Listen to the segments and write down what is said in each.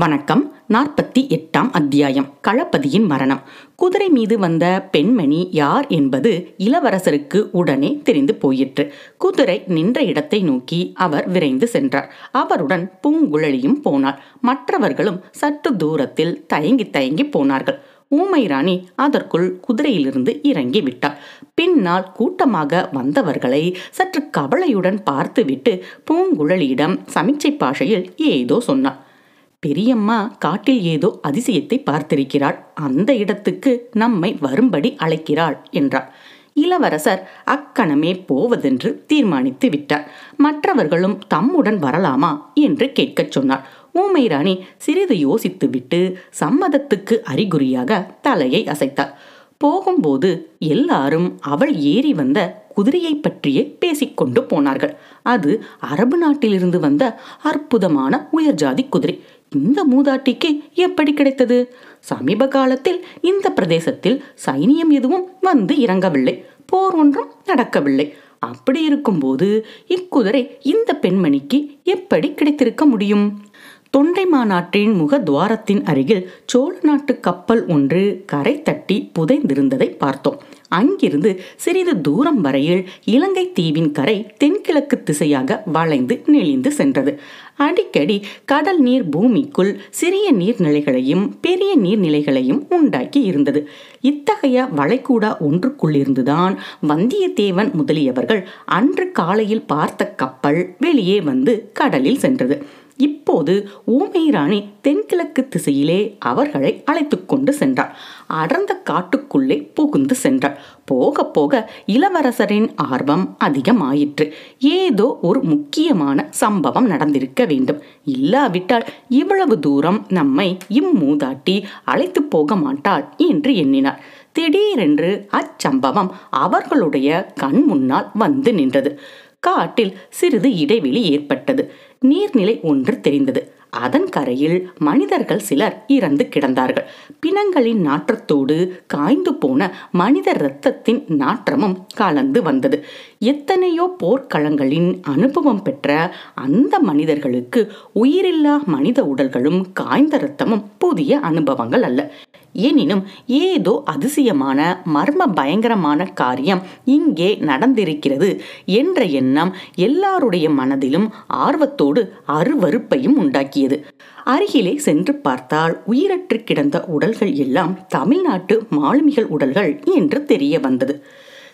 வணக்கம். நாற்பத்தி எட்டாம் அத்தியாயம். களப்பதியின் மரணம். குதிரை மீது வந்த பெண்மணி யார் என்பது இளவரசருக்கு உடனே தெரிந்து போயிற்று. குதிரை நின்ற இடத்தை நோக்கி அவர் விரைந்து சென்றார். அவருடன் பூங்குழலியும் போனாள். மற்றவர்களும் சற்று தூரத்தில் தயங்கி தயங்கி போனார்கள். ஊமை ராணி அதற்குள் குதிரையிலிருந்து இறங்கி விட்டாள். பின்னால் கூட்டமாக வந்தவர்களை சற்று கவலையுடன் பார்த்துவிட்டு பூங்குழலியிடம் சமிச்சை பாஷையில் ஏதோ சொன்னார் பெரியம்மா காட்டில் ஏதோ அதிசயத்தை பார்த்திருக்கிறாள். அந்த இடத்துக்கு நம்மை வரும்படி அழைக்கிறாள் என்றார் இளவரசர் அக்கணமே போவதென்று தீர்மானித்து விட்டார். மற்றவர்களும் தம்முடன் வரலாமா என்று கேட்கச் சொன்னார் ஊமை ராணி சிறிது யோசித்துவிட்டு சம்மதத்துக்கு அறிகுறியாக தலையை அசைத்தார் போகும்போது எல்லாரும் அவள் ஏறி வந்த குதிரையை பற்றியே பேசிக்கொண்டு போனார்கள். அது அரபு நாட்டிலிருந்து வந்த அற்புதமான உயர்ஜாதி குதிரை. இந்த மூதாட்டிக்கு எப்படி கிடைத்தது? சமீப காலத்தில் இந்த பிரதேசத்தில் சைனியம் எதுவும் வந்து இறங்கவில்லை போர் ஒன்றும் நடக்கவில்லை. அப்படி இருக்கும்போது இக்குதிரை இந்த பெண்மணிக்கு எப்படி கிடைத்திருக்க முடியும்? தொண்டை மாநாட்டின் முக துவாரத்தின் அருகில் சோழ நாட்டு கப்பல் ஒன்று கரை தட்டி புதைந்திருந்ததை பார்த்தோம். அங்கிருந்து சிறிது தூரம் வரையில் இலங்கை தீவின் கரை தென்கிழக்கு திசையாக வளைந்து நெளிந்து சென்றது. அடிக்கடி கடல் நீர் பூமிக்குள் சிறிய நீர்நிலைகளையும் பெரிய நீர்நிலைகளையும் உண்டாக்கி இருந்தது. இத்தகைய வளைகூடா ஒன்றுக்குள்ளிருந்துதான் வந்தியத்தேவன் முதலியவர்கள் அன்று காலையில் பார்த்த கப்பல் வெளியே வந்து கடலில் சென்றது. இப்போது ஊமை ராணி தென்கிழக்கு திசையிலே அவர்களை அழைத்து கொண்டு சென்றாள். அடர்ந்த காட்டுக்குள்ளே புகுந்து சென்றாள். போக போக இளவரசரின் ஆர்வம் அதிகமாயிற்று. ஏதோ ஒரு முக்கியமான சம்பவம் நடந்திருக்க வேண்டும். இல்லாவிட்டால் இவ்வளவு தூரம் நம்மை இம்மூதாட்டி அழைத்து போக மாட்டாள் என்று எண்ணினார் திடீரென்று அச்சம்பவம் அவர்களுடைய கண் முன்னால் வந்து நின்றது. காட்டில் சிறிது இடைவெளி ஏற்பட்டது. நீர்நிலை ஒன்று தெரிந்தது. அதன் கரையில் மனிதர்கள் சிலர் இறந்து கிடந்தார்கள். பிணங்களின் நாற்றத்தோடு காய்ந்து போன மனித இரத்தத்தின் நாற்றமும் கலந்து வந்தது. எத்தனையோ போர்க்களங்களின் அனுபவம் பெற்ற அந்த மனிதர்களுக்கு உயிரில்லா மனித உடல்களும் காய்ந்த இரத்தமும் புதிய அனுபவங்கள் அல்ல. எனினும் ஏதோ அதிசயமான மர்ம பயங்கரமான காரியம் இங்கே நடந்திருக்கிறது என்ற எண்ணம் எல்லாருடைய மனதிலும் ஆர்வத்தோடு அருவறுப்பையும் உண்டாக்கியது. அருகிலே சென்று பார்த்தால் உயிரற்று கிடந்த உடல்கள் எல்லாம் தமிழ்நாட்டு மாலுமிகள் உடல்கள் என்று தெரிய வந்தது.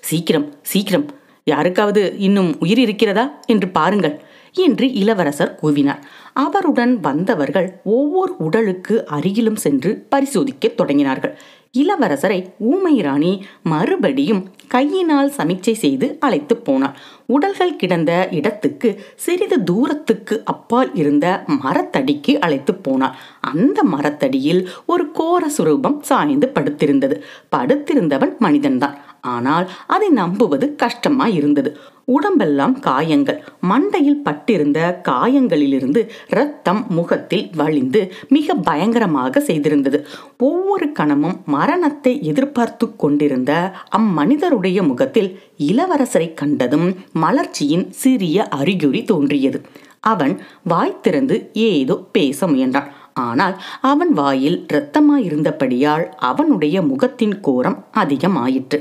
சீக்கிரம் சீக்கிரம் யாருக்காவது இன்னும் உயிர் இருக்கிறதா என்று பாருங்கள். என்று இளவரசர் கூவினார். அவருடன் வந்தவர்கள் ஒவ்வொரு உடலுக்கு அருகிலும் சென்று பரிசோதிக்க தொடங்கினார்கள். இளவரசரை ஊமை ராணி மறுபடியும் கையினால் சமிச்சை செய்து அழைத்து போனார் உடல்கள் கிடந்த இடத்துக்கு சிறிது தூரத்துக்கு அப்பால் இருந்த மரத்தடிக்கு அழைத்து போனார் அந்த மரத்தடியில் ஒரு கோர சுரூபம் சாய்ந்து படுத்திருந்தது. படுத்திருந்தவன் மனிதன்தான். ஆனால் அதை நம்புவது கஷ்டமா இருந்தது உடம்பெல்லாம் காயங்கள். மண்டையில் பட்டிருந்த காயங்களிலிருந்து இரத்தம் முகத்தில் வழிந்து மிக பயங்கரமாக செய்திருந்தது. ஒவ்வொரு கணமும் மரணத்தை எதிர்பார்த்து கொண்டிருந்த அம்மனிதருடைய முகத்தில் இளவரசரை கண்டதும் மலர்ச்சியின் சிறிய அறிகுறி தோன்றியது. அவன் வாய் திறந்து ஏதோ பேச முயன்றான். ஆனால் அவன் வாயில் இரத்தமாயிருந்தபடியால் அவனுடைய முகத்தின் கோரம் அதிகமாயிற்று.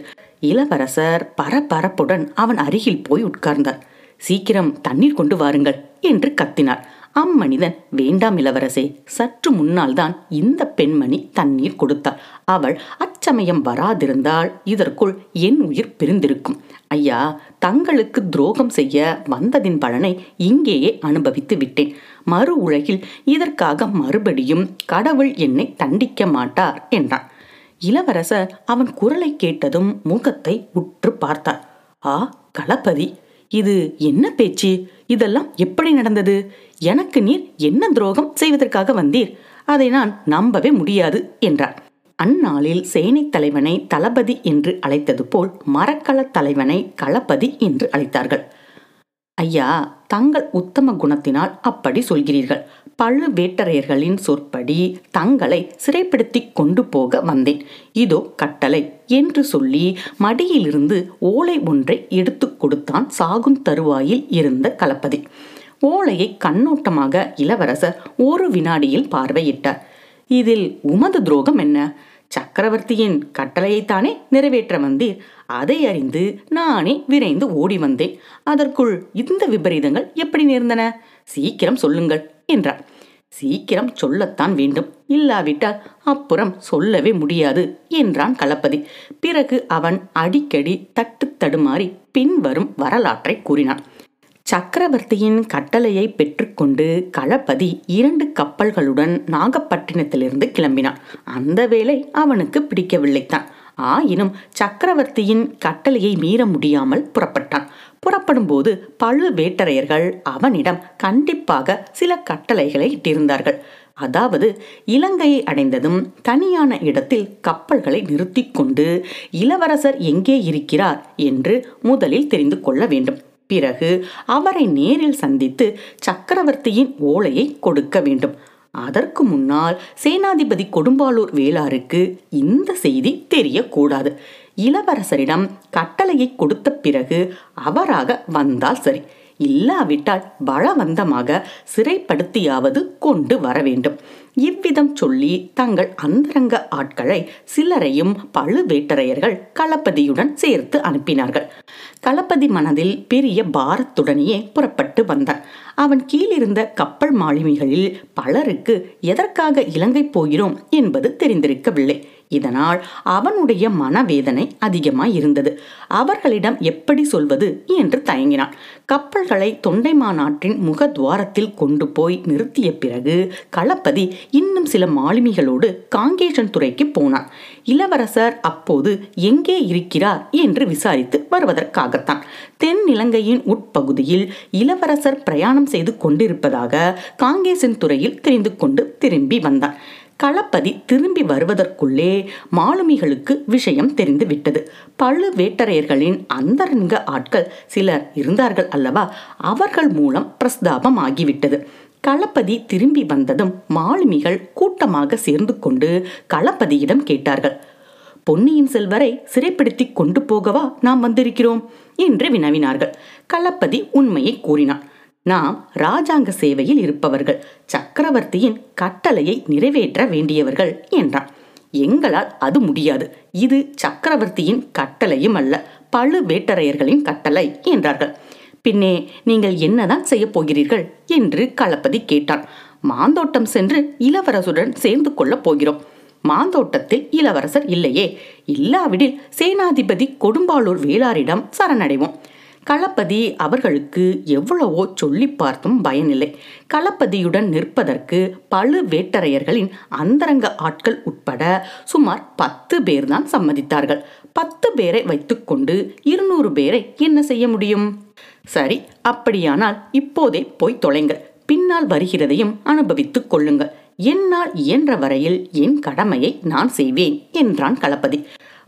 இளவரசர் பரபரப்புடன் அவன் அருகில் போய் உட்கார்ந்தார். சீக்கிரம் தண்ணீர் கொண்டு வாருங்கள் என்று கத்தினார். அம்மனிதன் வேண்டாம் இளவரசே சற்று முன்னால் தான் இந்த பெண்மணி தண்ணீர் கொடுத்தாள். அவள் அச்சமயம் வராதிருந்தால் இதற்குள் என் உயிர் பிரிந்திருக்கும். ஐயா தங்களுக்கு துரோகம் செய்ய வந்ததின் பலனை இங்கேயே அனுபவித்து விட்டேன். மறு உலகில் இதற்காக மறுபடியும் கடவுள் என்னை தண்டிக்க மாட்டார் என்றான். இளவரசர் அவன் குரலை கேட்டதும் முகத்தை உற்று பார்த்தார். ஆ களபதி இது என்ன பேச்சு? இதெல்லாம் எப்படி நடந்தது? எனக்கு நீர் என்ன துரோகம் செய்வதற்காக வந்தீர்? அதை நான் நம்பவே முடியாது என்றார். அந்நாளில் சேனை தலைவனை தளபதி என்று அழைத்தது போல் மரக்கல தலைவனை களபதி என்று அழைத்தார்கள். ஐயா தங்கள் உத்தம குணத்தினால் அப்படி சொல்கிறீர்கள். பழுவேட்டரையர்களின் சொற்படி தங்களை சிறைப்படுத்தி கொண்டு போக வந்தேன். இதோ கட்டளை என்று சொல்லி மடியிலிருந்து ஓலை ஒன்றை எடுத்து கொடுத்தான் சாகும் தருவாயில் இருந்த கலப்பதி. ஓலையை கண்ணோட்டமாக இளவரசர் ஒரு வினாடியில் பார்வையிட்டார். இதில் உமது துரோகம் என்ன? சக்கரவர்த்தியின் கட்டளையைத்தானே நிறைவேற்ற வந்தீர்? அதை அறிந்து நானே விரைந்து ஓடி வந்தேன். அதற்குள் இந்த விபரீதங்கள் எப்படி நேர்ந்தன? சீக்கிரம் சொல்லுங்கள் என்றார் சீக்கிரம் சொல்லத்தான் வேண்டும். இல்லாவிட்டால் அப்புறம் சொல்லவே முடியாது என்றான் களப்பதி பிறகு அவன் அடிக்கடி தட்டு தடுமாறி பின்வரும் வரலாற்றை கூறினான். சக்கரவர்த்தியின் கட்டளையை பெற்றுக்கொண்டு களபதி இரண்டு கப்பல்களுடன் நாகப்பட்டினத்திலிருந்து கிளம்பினான். அந்த வேலை அவனுக்கு பிடிக்கவில்லைத்தான். ஆயினும் சக்கரவர்த்தியின் கட்டளையை மீற முடியாமல் புறப்பட்டான். புறப்படும் போது பழுவேட்டரையர்கள் அவனிடம் கண்டிப்பாக சில கட்டளைகளை இட்டிருந்தார்கள். அதாவது இலங்கையை அடைந்ததும் தனியான இடத்தில் கப்பல்களை நிறுத்தி கொண்டு இளவரசர் எங்கே இருக்கிறார் என்று முதலில் தெரிந்து கொள்ள வேண்டும். பிறகு அவரை நேரில் சந்தித்து சக்கரவர்த்தியின் ஓலையை கொடுக்க வேண்டும். அதற்கு முன்னால் சேனாதிபதி கொடும்பாளூர் வேளாருக்கு இந்த செய்தி தெரியக்கூடாது. இளவரசரிடம் கட்டளையை கொடுத்த பிறகு அவராக வந்தால் சரி. இல்லாவிட்டால் பலவந்தமாக சிறைப்படுத்தியாவது கொண்டு வர வேண்டும். இவ்விதம் சொல்லி தங்கள் அந்தரங்க ஆட்களை சிலரையும் பழுவேட்டரையர்கள் களப்பதியுடன் சேர்த்து அனுப்பினார்கள். களப்பதி மனதில் பெரிய பாரத்துடனேயே புறப்பட்டு வந்தான் அவன் கீழிருந்த கப்பல் மாலுமிகளில் பலருக்கு எதற்காக இலங்கை போகிறோம் என்பது தெரிந்திருக்கவில்லை. இதனால் அவனுடைய மனவேதனை அதிகமாய் இருந்தது அவர்களிடம் எப்படி சொல்வது என்று தயங்கினான். கப்பல்களை தொண்டைமாநாட்டின் முகத்வாரத்தில் கொண்டு போய் நிறுத்திய பிறகு களப்பதி இன்னும் சில மாலுமிகளோடு காங்கேசன் துறைக்கு போனான் இளவரசர் அப்போது எங்கே இருக்கிறார் என்று விசாரித்து வருவதற்காகத்தான். தென் இலங்கையின் உட்பகுதியில் இளவரசர் பிரயாணம் செய்து கொண்டிருப்பதாக காங்கேசன் துறையில் தெரிந்து கொண்டு திரும்பி வந்தான் களப்பதி திரும்பி வருவதற்குள்ளே மாலுமிகளுக்கு விஷயம் தெரிந்து விட்டது. பழுவேட்டரையர்களின் அந்தரங்க ஆட்கள் சிலர் இருந்தார்கள் அல்லவா? அவர்கள் மூலம் பிரஸ்தாபம் ஆகிவிட்டது களப்பதி திரும்பி வந்ததும் மாலுமிகள் கூட்டமாக சேர்ந்து கொண்டு களப்பதியிடம் கேட்டார்கள். பொன்னியின் செல்வரை சிறைப்படுத்தி கொண்டு போகவா நாம் வந்திருக்கிறோம் என்று வினவினார்கள். களப்பதி உண்மையை கூறினான். நாம் ராஜாங்க சேவையில் இருப்பவர்கள். சக்கரவர்த்தியின் கட்டளையை நிறைவேற்ற வேண்டியவர்கள் என்றான். எங்களால் அது முடியாது. இது சக்கரவர்த்தியின் கட்டளையும் அல்ல பழுவேட்டரையர்களின் கட்டளை என்றார்கள். பின்னே நீங்கள் என்னதான் செய்யப் போகிறீர்கள்? என்று களப்பதி கேட்டான் மாந்தோட்டம் சென்று இளவரசுடன் சேர்ந்து கொள்ளப் போகிறோம். மாந்தோட்டத்தில் இளவரசர் இல்லையே. இல்லாவிடில் சேனாதிபதி கொடும்பாளூர் வேளாரிடம் சரணடைவோம். களப்பதி அவர்களுக்கு எவ்வளவோ சொல்லி பார்த்தும் பயனில்லை. களப்பதியுடன் நிற்பதற்கு பழுவேட்டரையர்களின் அந்தரங்க ஆட்கள் உட்பட சுமார் பத்து பேர்தான் சம்மதித்தார்கள். பத்து பேரை வைத்துக்கொண்டு இருநூறு பேரை என்ன செய்ய முடியும்? சரி அப்படியானால் இப்போதே போய் தொலைங்கள். பின்னால் வருகிறதையும் அனுபவித்துக் கொள்ளுங்கள். என்னால் இயன்ற வரையில் என் கடமையை நான் செய்வேன் என்றான் களபதி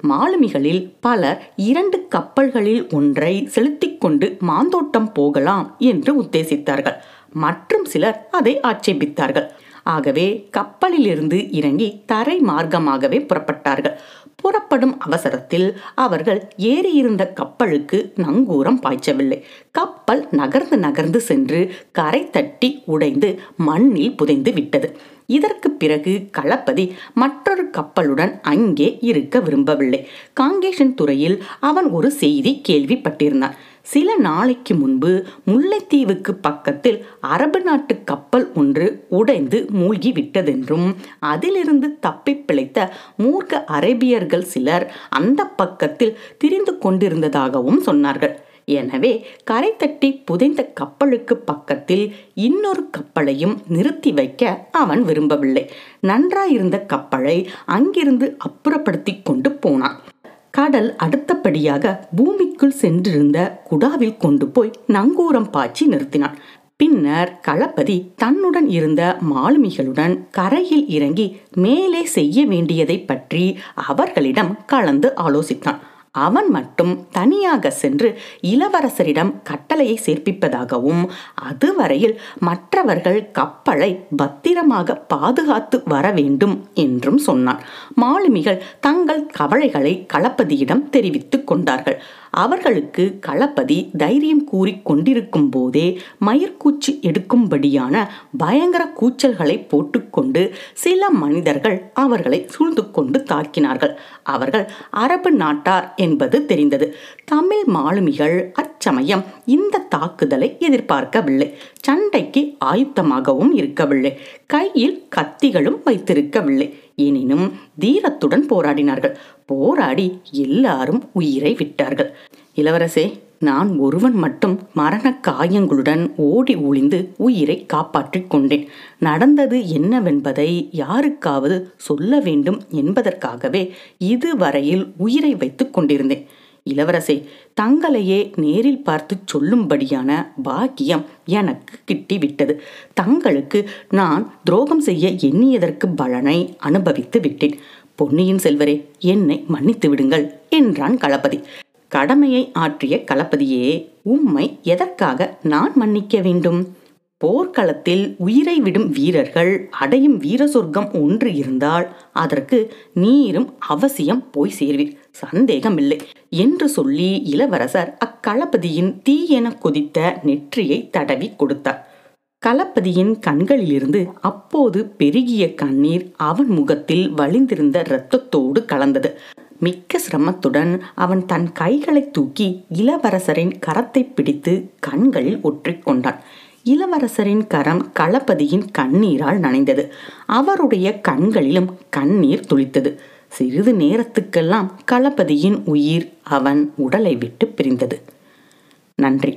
மாலுமிகளில் பலர் இரண்டு கப்பல்களில் ஒன்றை செலுத்திக் கொண்டு மாந்தோட்டம் போகலாம் என்று உத்தேசித்தார்கள். மற்றும் சிலர் அதை ஆட்சேபித்தார்கள். ஆகவே கப்பலிலிருந்து இறங்கி தரை மார்க்கமாகவே புறப்பட்டார்கள். புறப்படும் அவசரத்தில் அவர்கள் ஏறியிருந்த கப்பலுக்கு நங்கூரம் பாய்ச்சவில்லை. கப்பல் நகர்ந்து நகர்ந்து சென்று கரை தட்டி உடைந்து மண்ணில் புதைந்து விட்டது. இதற்கு பிறகு களப்பதி மற்றொரு கப்பலுடன் அங்கே இருக்க விரும்பவில்லை. காங்கேஷன் துறையில் அவன் ஒரு செய்தி கேள்விப்பட்டிருந்தான். சில நாளைக்கு முன்பு முல்லைத்தீவுக்கு பக்கத்தில் அரபு நாட்டு கப்பல் ஒன்று உடைந்து மூழ்கி விட்டதென்றும் அதிலிருந்து தப்பி பிழைத்த மூர்க்க அரேபியர்கள் சிலர் அந்த பக்கத்தில் திரிந்து கொண்டிருந்ததாகவும் சொன்னார்கள். எனவே கரை தட்டி புதைந்த கப்பலுக்கு பக்கத்தில் இன்னொரு கப்பலையும் நிறுத்தி வைக்க அவன் விரும்பவில்லை. நன்றாயிருந்த கப்பலை அங்கிருந்து அப்புறப்படுத்தி கொண்டு போனான். கடல் அடுத்தபடியாக பூமிக்குள் சென்றிருந்த குடாவில் கொண்டு போய் நங்கூரம் பாய்ச்சி நிறுத்தினான் பின்னர் களபதி தன்னுடன் இருந்த மாலுமிகளுடன் கரையில் இறங்கி மேலே செய்ய வேண்டியதை பற்றி அவர்களிடம் கலந்து ஆலோசித்தான். அவன் மட்டும் தனியாக சென்று இளவரசரிடம் கட்டளையை சேர்ப்பிப்பதாகவும் அதுவரையில் மற்றவர்கள் கப்பலை பத்திரமாக பாதுகாத்து வர வேண்டும் என்றும் சொன்னான் மாலுமிகள் தங்கள் கவலைகளை களப்பதியிடம் தெரிவித்துக் கொண்டார்கள். அவர்களுக்கு களப்பதி தைரியம் கூறி கொண்டிருக்கும் போதே மயிர்கூச்சு எடுக்கும்படியான பயங்கர கூச்சல்களை போட்டுக்கொண்டு சில மனிதர்கள் அவர்களை சூழ்ந்து கொண்டு தாக்கினார்கள். அவர்கள் அரபு நாட்டார் என்பது தெரிந்தது. தமிழ் மாலுமிகள் அச்சமயம் இந்த தாக்குதலை எதிர்பார்க்கவில்லை. சண்டைக்கு ஆயுத்தமாகவும் இருக்கவில்லை. கையில் கத்திகளும் வைத்திருக்கவில்லை. எனினும் தீரத்துடன் போராடினார்கள். போராடி எல்லாரும் உயிரை விட்டார்கள். இளவரசே நான் ஒருவன் மட்டும் மரண காயங்களுடன் ஓடி ஒளிந்து உயிரை காப்பாற்றிக் கொண்டேன். நடந்தது என்னவென்பதை யாருக்காவது சொல்ல வேண்டும் என்பதற்காகவே இதுவரையில் உயிரை வைத்துக் கொண்டிருந்தேன். இளவரசே தங்களையே நேரில் பார்த்து சொல்லும்படியான பாக்கியம் எனக்கு கிட்டிவிட்டது. தங்களுக்கு நான் துரோகம் செய்ய எண்ணியதற்கு பலனை அனுபவித்து விட்டேன். பொன்னியின் செல்வரே என்னை மன்னித்து விடுங்கள் என்றான் களபதி. கடமையை ஆற்றிய களபதியே உம்மை எதற்காக நான் மன்னிக்க வேண்டும்? போர்க்களத்தில் உயிரை விடும் வீரர்கள் அடையும் வீர சொர்க்கம் ஒன்று இருந்தால் அதற்கு நீரும் அவசியம் போய் சேர்வீர். சந்தேகமில்லை என்று சொல்லி இளவரசர் அக்களபதியின் தீயென கொதித்த நெற்றியை தடவி கொடுத்தார். களப்பதியின் கண்களிலிருந்து அப்போது பெருகிய கண்ணீர் அவன் முகத்தில் வழிந்திருந்த இரத்தத்தோடு கலந்தது. மிக்க சிரமத்துடன் அவன் தன் கைகளை தூக்கி இளவரசரின் கரத்தை பிடித்து கண்களில் ஒற்றிக்கொண்டான் இளவரசரின் கரம் களபதியின் கண்ணீரால் நனைந்தது. அவருடைய கண்களிலும் கண்ணீர் துளித்தது. சிறிது நேரத்துக்கெல்லாம் களபதியின் உயிர் அவன் உடலை விட்டு பிரிந்தது. நன்றி.